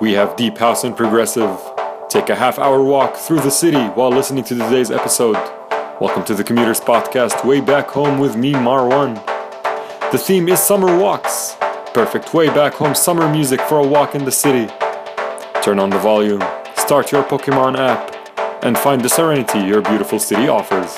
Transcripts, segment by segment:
we have Deep House and Progressive. Take a half hour walk through the city while listening to today's episode. Welcome to the Commuters Podcast, Way Back Home with me, Marwan. The theme is Summer Walks. Perfect way back home summer music for a walk in the city. Turn on the volume, start your Pokemon app, and find the serenity your beautiful city offers.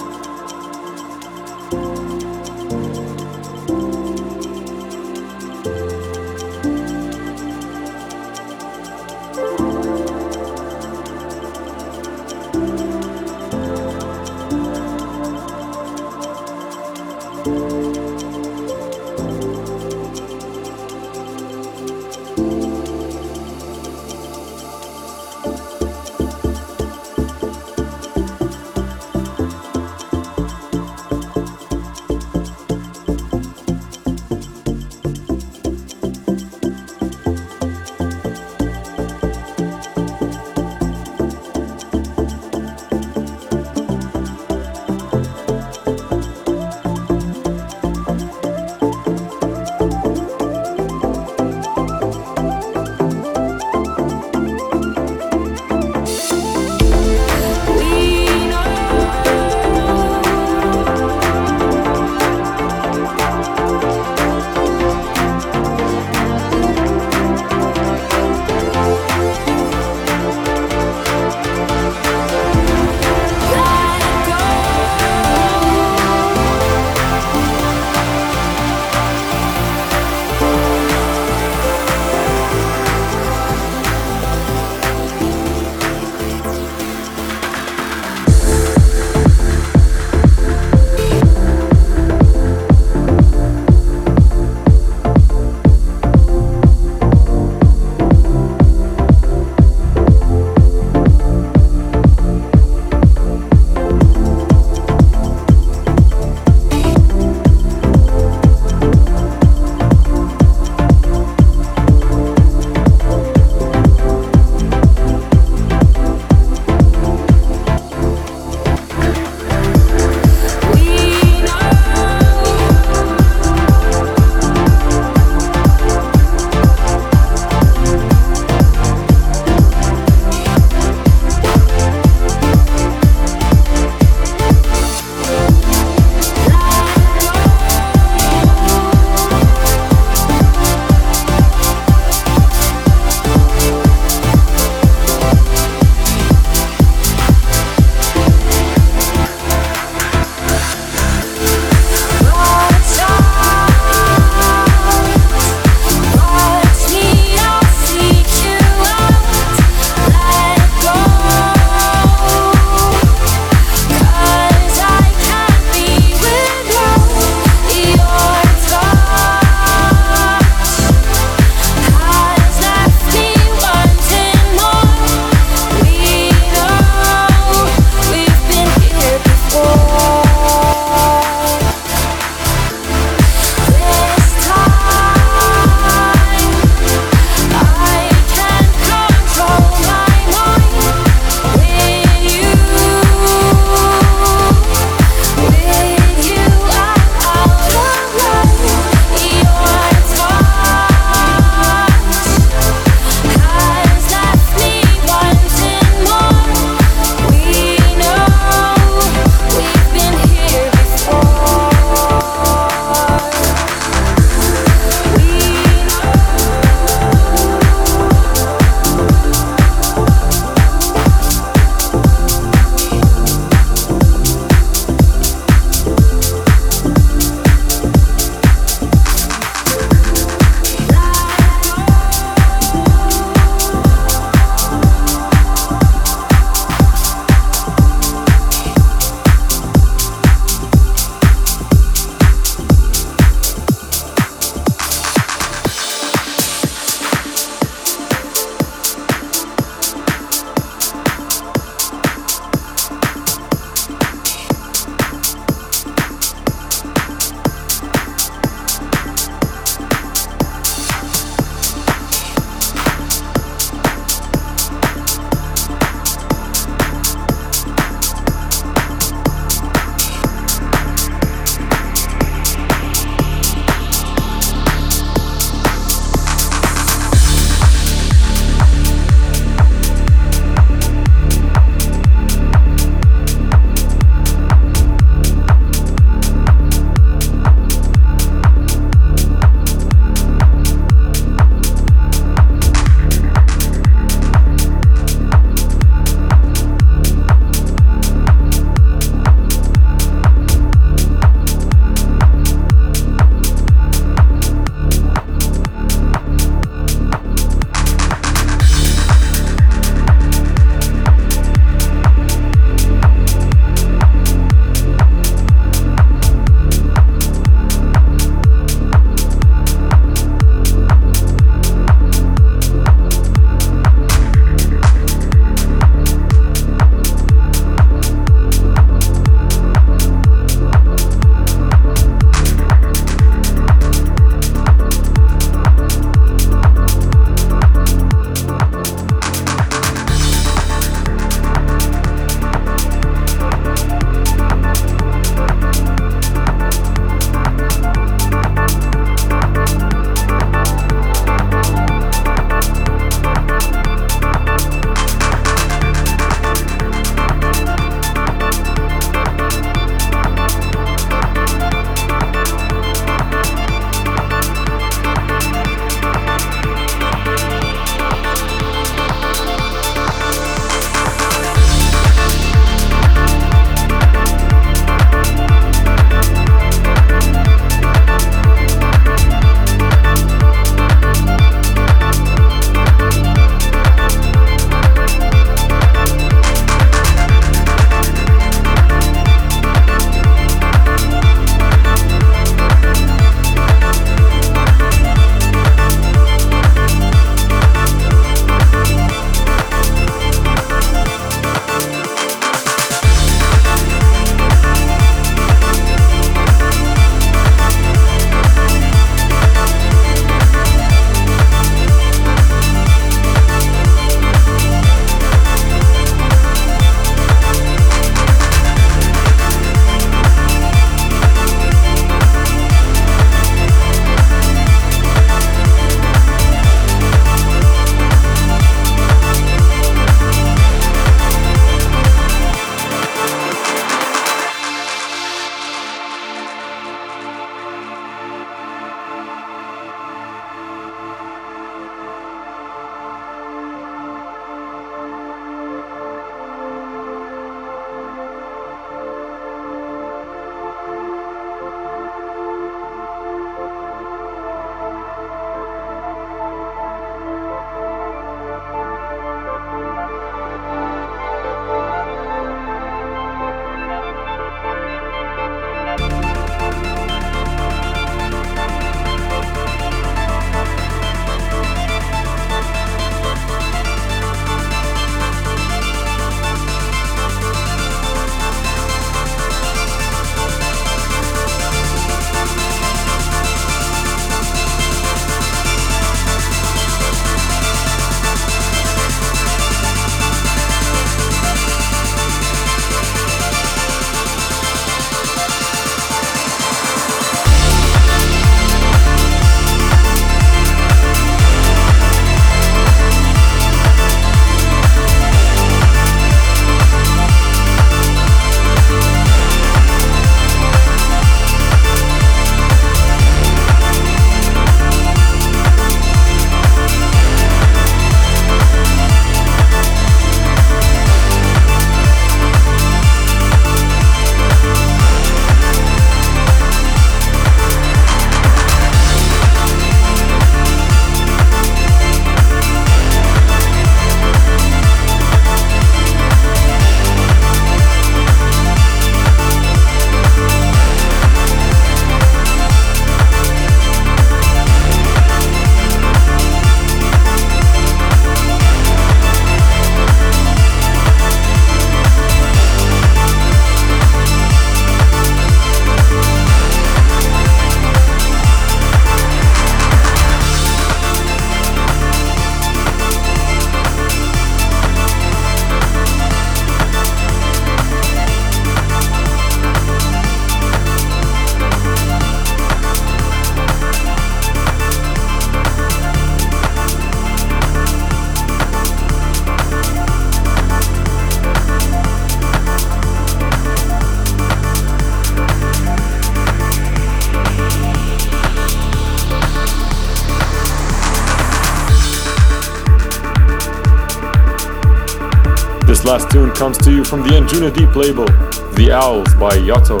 Tune comes to you from the Anjuna Deep label, The Owls by Yotto.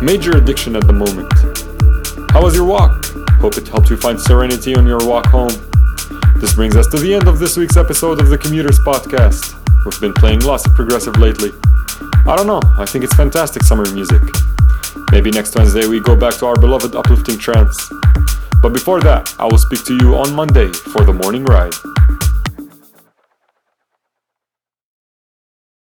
Major addiction at the moment. How was your walk? Hope it helped you find serenity on your walk home. This brings us to the end of this week's episode of the Commuters Podcast. We've been playing lots of progressive lately. I don't know, I think it's fantastic summer music. Maybe next Wednesday we go back to our beloved uplifting trance. But before that, I will speak to you on Monday for the morning ride.